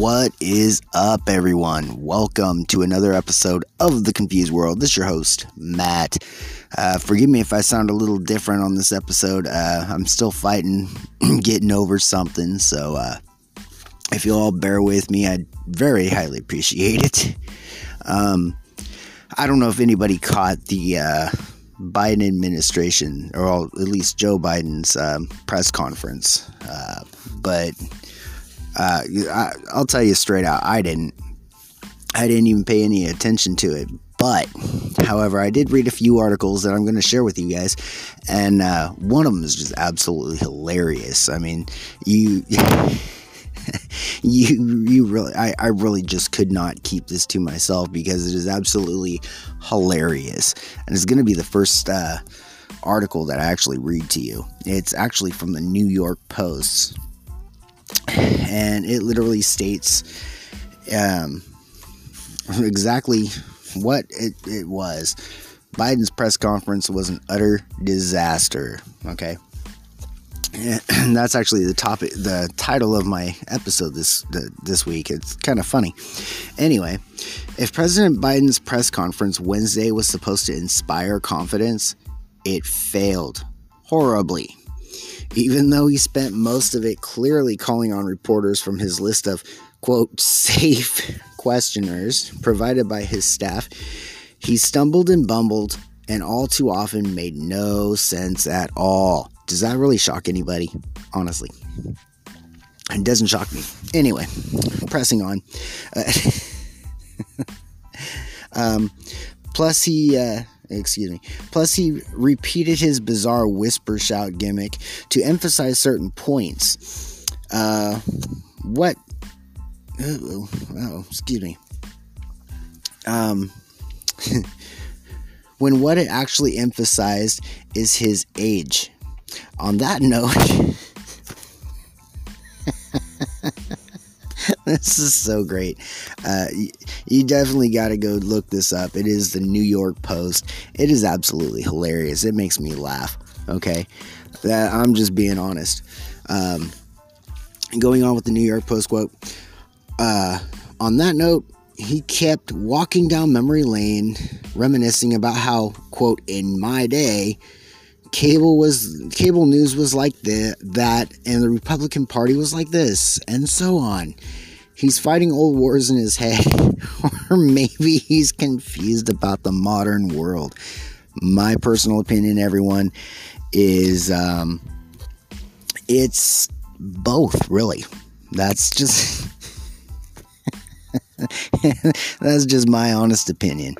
What is up, everyone? Welcome to another episode of The Confused World. This is your host, Matt. Uh, forgive me if I sound a little different on this episode. Uh, I'm still fighting, getting over something, so uh, if you'll all bear with me, I'd very highly appreciate it. Um, I don't know if anybody caught the uh, Biden administration, or at least Joe Biden's um, press conference, uh, but uh, I, I'll tell you straight out, I didn't. I didn't even pay any attention to it. But, however, I did read a few articles that I'm going to share with you guys, and uh, one of them is just absolutely hilarious. I mean, you. you you really I, I really just could not keep this to myself because it is absolutely hilarious and it's going to be the first uh, article that i actually read to you it's actually from the new york post and it literally states um, exactly what it, it was. Biden's press conference was an utter disaster. Okay. And that's actually the topic, the title of my episode this this week. It's kind of funny. Anyway, if President Biden's press conference Wednesday was supposed to inspire confidence, it failed horribly even though he spent most of it clearly calling on reporters from his list of, quote, safe questioners provided by his staff, he stumbled and bumbled and all too often made no sense at all. Does that really shock anybody? Honestly. It doesn't shock me. Anyway, pressing on. Uh, um, plus, he. Uh, excuse me. Plus, he repeated his bizarre whisper shout gimmick to emphasize certain points. Uh, what? Oh, oh excuse me. Um, when what it actually emphasized is his age. On that note, this is so great. Uh, you definitely got to go look this up. It is the New York Post. It is absolutely hilarious. It makes me laugh. Okay, that I'm just being honest. Um, going on with the New York Post quote. Uh, on that note, he kept walking down memory lane, reminiscing about how, quote, in my day, cable was cable news was like the, that and the Republican Party was like this and so on. He's fighting old wars in his head or maybe he's confused about the modern world. My personal opinion everyone is um it's both really. That's just that's just my honest opinion.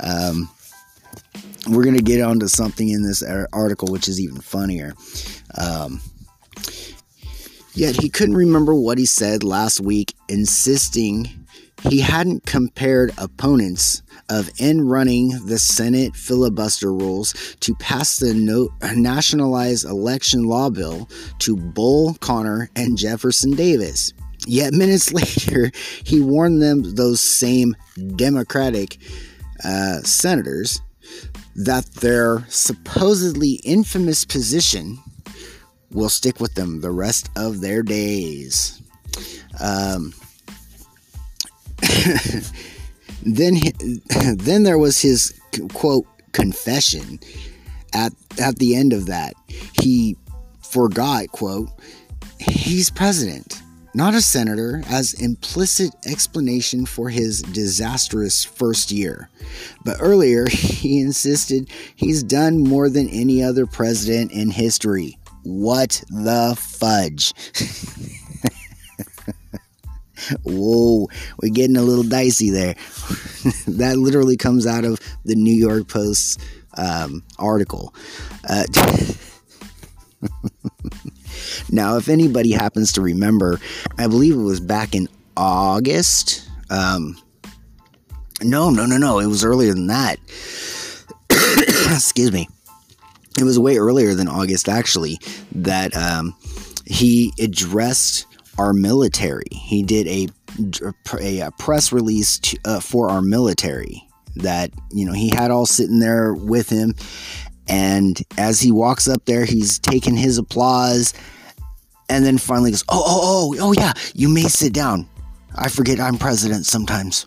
Um, we're going to get onto something in this article which is even funnier. Um, yet he couldn't remember what he said last week, insisting he hadn't compared opponents of end running the Senate filibuster rules to pass the no- nationalized election law bill to Bull Connor and Jefferson Davis. Yet minutes later, he warned them, those same Democratic uh, senators, that their supposedly infamous position will stick with them the rest of their days. Um, then, then there was his quote confession. At at the end of that, he forgot quote he's president not a senator, as implicit explanation for his disastrous first year. But earlier, he insisted he's done more than any other president in history. What the fudge? Whoa, we're getting a little dicey there. that literally comes out of the New York Post's um, article. Uh, Now, if anybody happens to remember, I believe it was back in August. Um, no, no, no, no. It was earlier than that. Excuse me. It was way earlier than August, actually, that um, he addressed our military. He did a, a, a press release to, uh, for our military that, you know, he had all sitting there with him. And as he walks up there, he's taking his applause and then finally goes, "Oh, oh, oh, oh, yeah, you may sit down." I forget I'm president sometimes.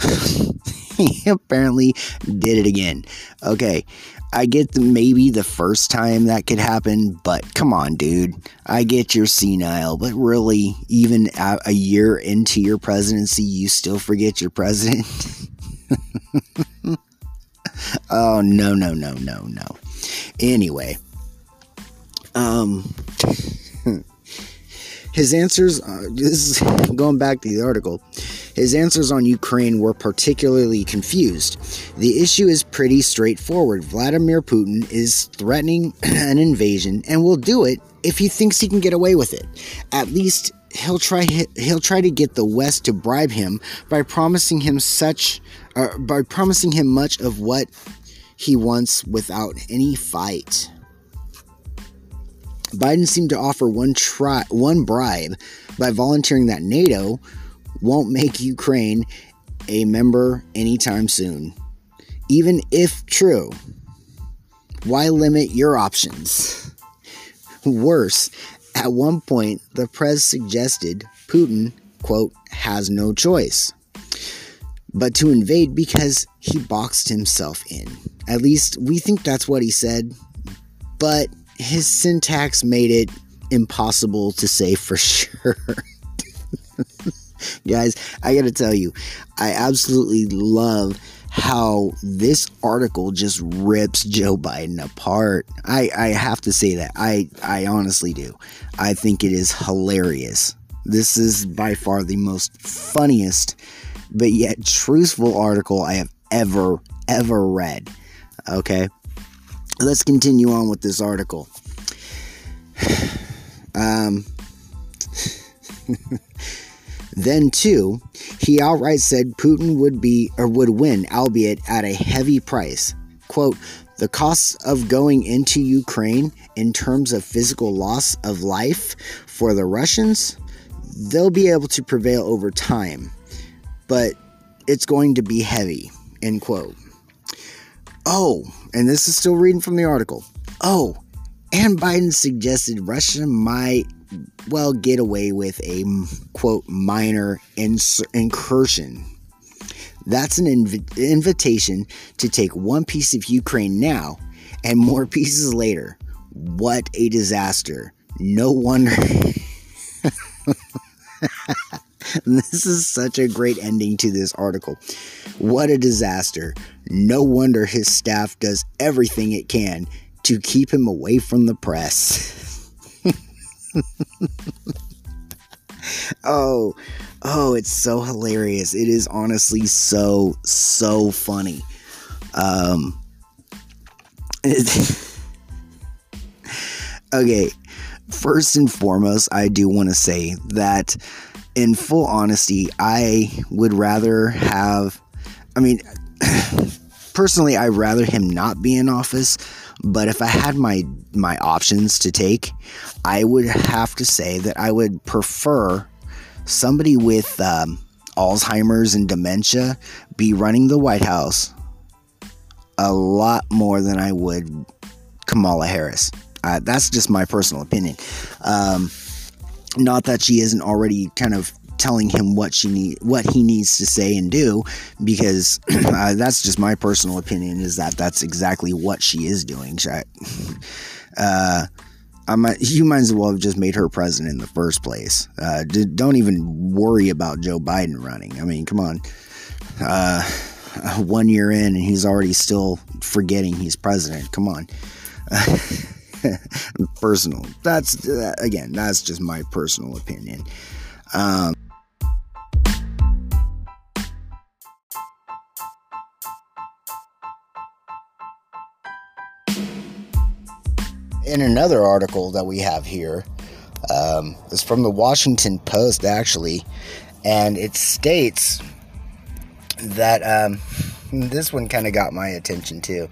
he apparently did it again. Okay, I get the, maybe the first time that could happen, but come on, dude. I get you're senile, but really, even a, a year into your presidency, you still forget your president? oh, no, no, no, no, no. Anyway, um, his answers, uh, this is going back to the article, his answers on Ukraine were particularly confused. The issue is pretty straightforward. Vladimir Putin is threatening an invasion and will do it if he thinks he can get away with it. At least he'll try he'll try to get the West to bribe him by promising him such uh, by promising him much of what he wants without any fight. Biden seemed to offer one try, one bribe by volunteering that NATO won't make Ukraine a member anytime soon. Even if true, why limit your options? Worse, at one point, the press suggested Putin, quote, has no choice but to invade because he boxed himself in. At least we think that's what he said, but his syntax made it impossible to say for sure. Guys, I gotta tell you, I absolutely love how this article just rips Joe Biden apart. I, I have to say that. I, I honestly do. I think it is hilarious. This is by far the most funniest, but yet truthful article I have ever, ever read. Okay? Let's continue on with this article. Um, then, too, he outright said Putin would be or would win, albeit at a heavy price. Quote, the costs of going into Ukraine in terms of physical loss of life for the Russians, they'll be able to prevail over time, but it's going to be heavy. End quote. Oh, and this is still reading from the article. Oh, and Biden suggested Russia might, well, get away with a quote minor ins- incursion. That's an inv- invitation to take one piece of Ukraine now and more pieces later. What a disaster. No wonder. this is such a great ending to this article. What a disaster. No wonder his staff does everything it can to keep him away from the press. oh, oh, it's so hilarious. It is honestly so, so funny. Um, okay, first and foremost, I do want to say that in full honesty, I would rather have, I mean, personally, I'd rather him not be in office. But if I had my my options to take, I would have to say that I would prefer somebody with um, Alzheimer's and dementia be running the White House a lot more than I would Kamala Harris. Uh, that's just my personal opinion. Um, not that she isn't already kind of telling him what she need, what he needs to say and do, because uh, that's just my personal opinion. Is that that's exactly what she is doing. She, uh, I might, you might as well have just made her president in the first place. Uh, don't even worry about Joe Biden running. I mean, come on. Uh, one year in, and he's already still forgetting he's president. Come on. personal. That's again, that's just my personal opinion. Um, in another article that we have here, um, it's from the Washington Post actually, and it states that um, this one kind of got my attention too.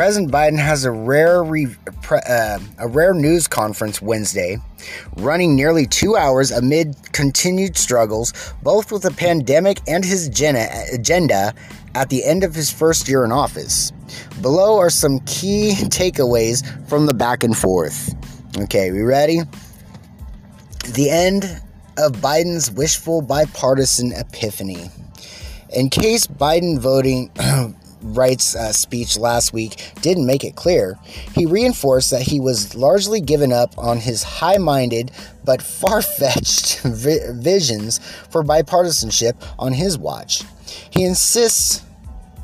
President Biden has a rare re- pre- uh, a rare news conference Wednesday, running nearly two hours amid continued struggles, both with the pandemic and his agenda at the end of his first year in office. Below are some key takeaways from the back and forth. Okay, we ready? The end of Biden's wishful bipartisan epiphany. In case Biden voting rights uh, speech last week didn't make it clear, he reinforced that he was largely given up on his high minded but far fetched vi- visions for bipartisanship on his watch. He insists,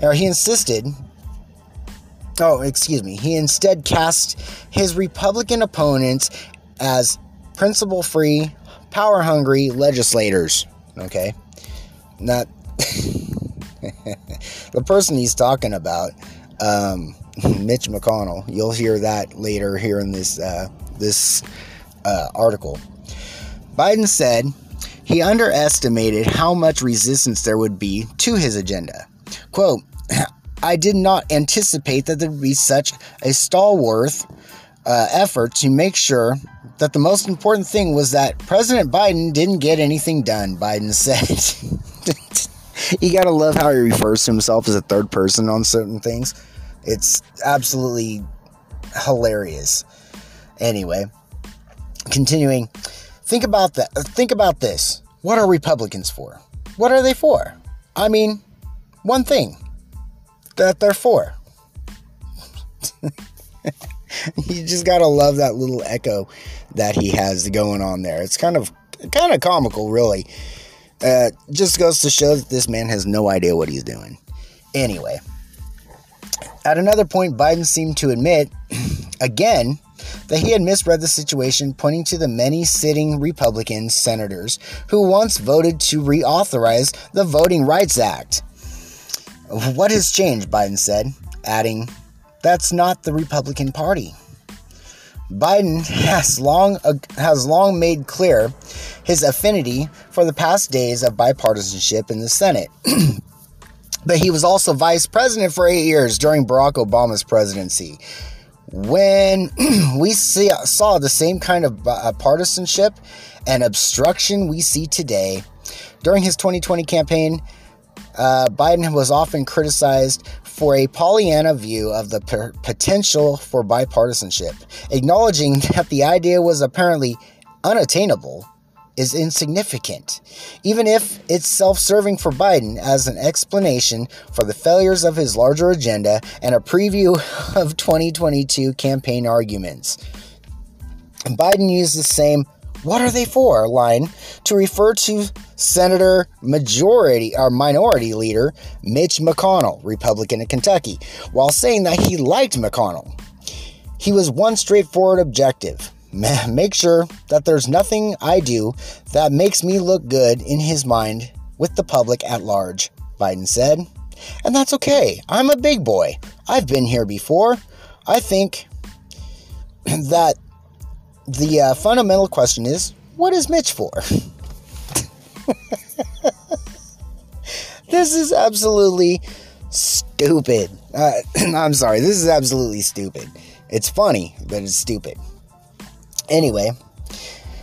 or he insisted, oh, excuse me, he instead cast his Republican opponents as principle free, power hungry legislators. Okay? Not the person he's talking about, um, Mitch McConnell. You'll hear that later here in this uh, this uh, article. Biden said he underestimated how much resistance there would be to his agenda. Quote, I did not anticipate that there would be such a stalwart uh, effort to make sure that the most important thing was that President Biden didn't get anything done, Biden said. You gotta love how he refers to himself as a third person on certain things. It's absolutely hilarious. Anyway, continuing, think about that. Think about this. What are Republicans for? What are they for? I mean, one thing that they're for. you just gotta love that little echo that he has going on there. It's kind of kind of comical, really. Uh, just goes to show that this man has no idea what he's doing. Anyway, at another point, Biden seemed to admit, again, that he had misread the situation, pointing to the many sitting Republican senators who once voted to reauthorize the Voting Rights Act. What has changed? Biden said, adding, That's not the Republican Party. Biden has long has long made clear his affinity for the past days of bipartisanship in the Senate. but he was also vice president for 8 years during Barack Obama's presidency. When we see, saw the same kind of uh, partisanship and obstruction we see today, during his 2020 campaign, uh, Biden was often criticized for a Pollyanna view of the per- potential for bipartisanship, acknowledging that the idea was apparently unattainable is insignificant, even if it's self serving for Biden as an explanation for the failures of his larger agenda and a preview of 2022 campaign arguments. Biden used the same what are they for line to refer to Senator Majority or Minority Leader Mitch McConnell, Republican of Kentucky, while saying that he liked McConnell. He was one straightforward objective make sure that there's nothing I do that makes me look good in his mind with the public at large, Biden said. And that's okay. I'm a big boy. I've been here before. I think that the uh, fundamental question is what is Mitch for? this is absolutely stupid. Uh, I'm sorry, this is absolutely stupid. It's funny, but it's stupid. Anyway,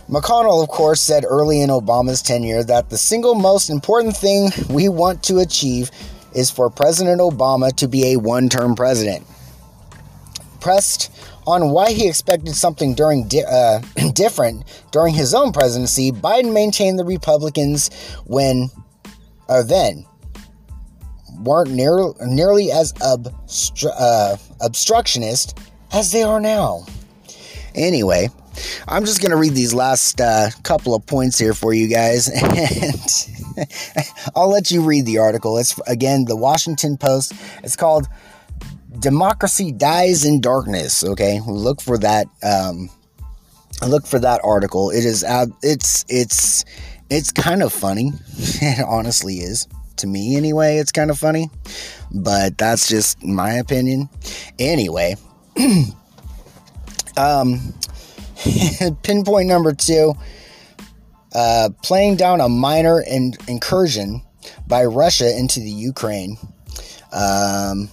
McConnell, of course, said early in Obama's tenure that the single most important thing we want to achieve is for President Obama to be a one term president. Pressed on why he expected something during di- uh, different during his own presidency, Biden maintained the Republicans when or then weren't near, nearly as obstru- uh, obstructionist as they are now. Anyway, I'm just going to read these last uh, couple of points here for you guys, and I'll let you read the article. It's again the Washington Post. It's called "Democracy Dies in Darkness." Okay, look for that. Um, look for that article. It is. Uh, it's it's it's kind of funny. It honestly is to me anyway. It's kind of funny, but that's just my opinion. Anyway. um pinpoint number two uh, playing down a minor in- incursion by Russia into the Ukraine. Um,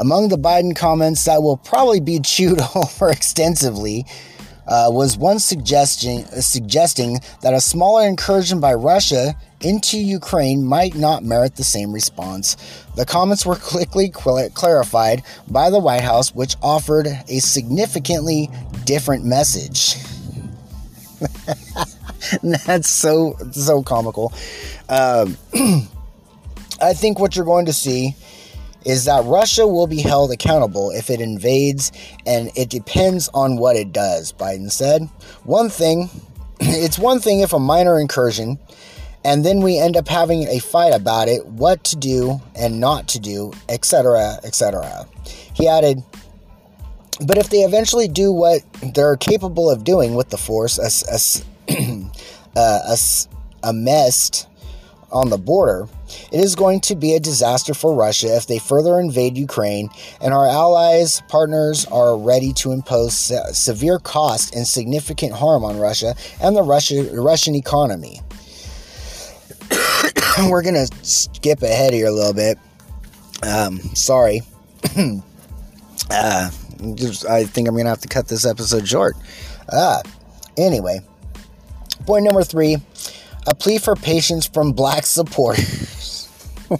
among the Biden comments that will probably be chewed over extensively uh, was one suggestion suggesting that a smaller incursion by Russia into Ukraine might not merit the same response. The comments were quickly clarified by the White House, which offered a significantly different message. That's so so comical. Um, I think what you're going to see is that Russia will be held accountable if it invades, and it depends on what it does. Biden said. One thing, it's one thing if a minor incursion, and then we end up having a fight about it, what to do and not to do, etc., etc. He added, but if they eventually do what they're capable of doing with the force, a, a, a, a mess on the border, it is going to be a disaster for Russia if they further invade Ukraine, and our allies, partners are ready to impose se- severe cost and significant harm on Russia and the Russia, Russian economy. We're going to skip ahead here a little bit. Um, sorry. uh, I think I'm going to have to cut this episode short. Ah, anyway, point number three a plea for patience from black supporters.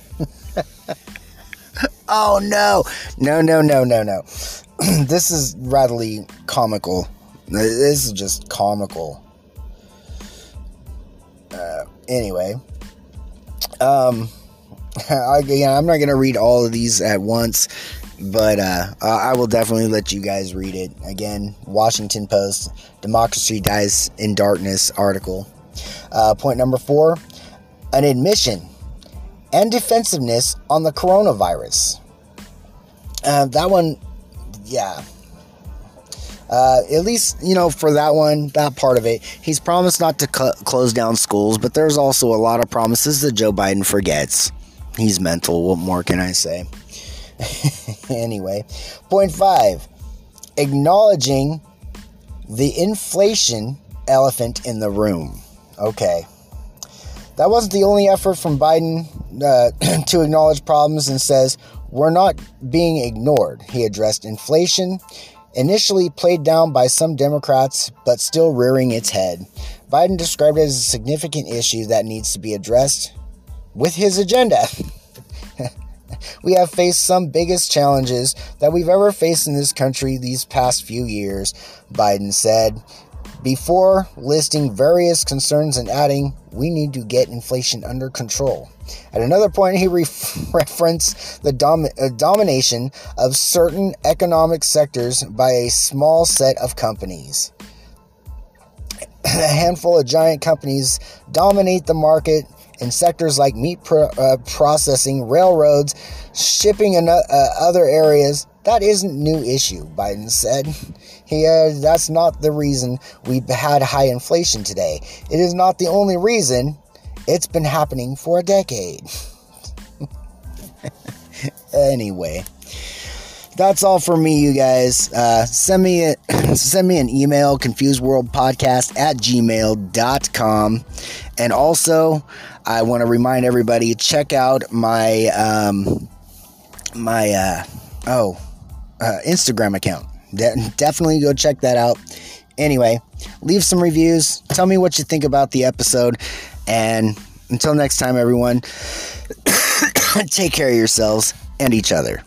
oh no, no, no, no, no, no. this is rather comical. This is just comical. Uh, anyway, um, I, yeah, I'm not gonna read all of these at once, but uh, I will definitely let you guys read it. Again, Washington Post, Democracy Dies in Darkness article. Uh, point number four an admission and defensiveness on the coronavirus. Uh, that one, yeah. Uh, at least, you know, for that one, that part of it, he's promised not to cu- close down schools, but there's also a lot of promises that Joe Biden forgets. He's mental. What more can I say? anyway, point five acknowledging the inflation elephant in the room. Okay. That wasn't the only effort from Biden uh, to acknowledge problems and says, We're not being ignored. He addressed inflation, initially played down by some Democrats, but still rearing its head. Biden described it as a significant issue that needs to be addressed with his agenda. we have faced some biggest challenges that we've ever faced in this country these past few years, Biden said before listing various concerns and adding, we need to get inflation under control. At another point, he re- referenced the dom- uh, domination of certain economic sectors by a small set of companies. a handful of giant companies dominate the market in sectors like meat pro- uh, processing, railroads, shipping, and uh, other areas. That isn't new issue, Biden said. He, uh, that's not the reason we've had high inflation today. It is not the only reason. It's been happening for a decade. anyway, that's all for me, you guys. Uh, send me a, send me an email, confusedworldpodcast at gmail.com. And also, I want to remind everybody check out my um, my uh, oh uh, Instagram account. De- definitely go check that out. Anyway, leave some reviews. Tell me what you think about the episode. And until next time, everyone, take care of yourselves and each other.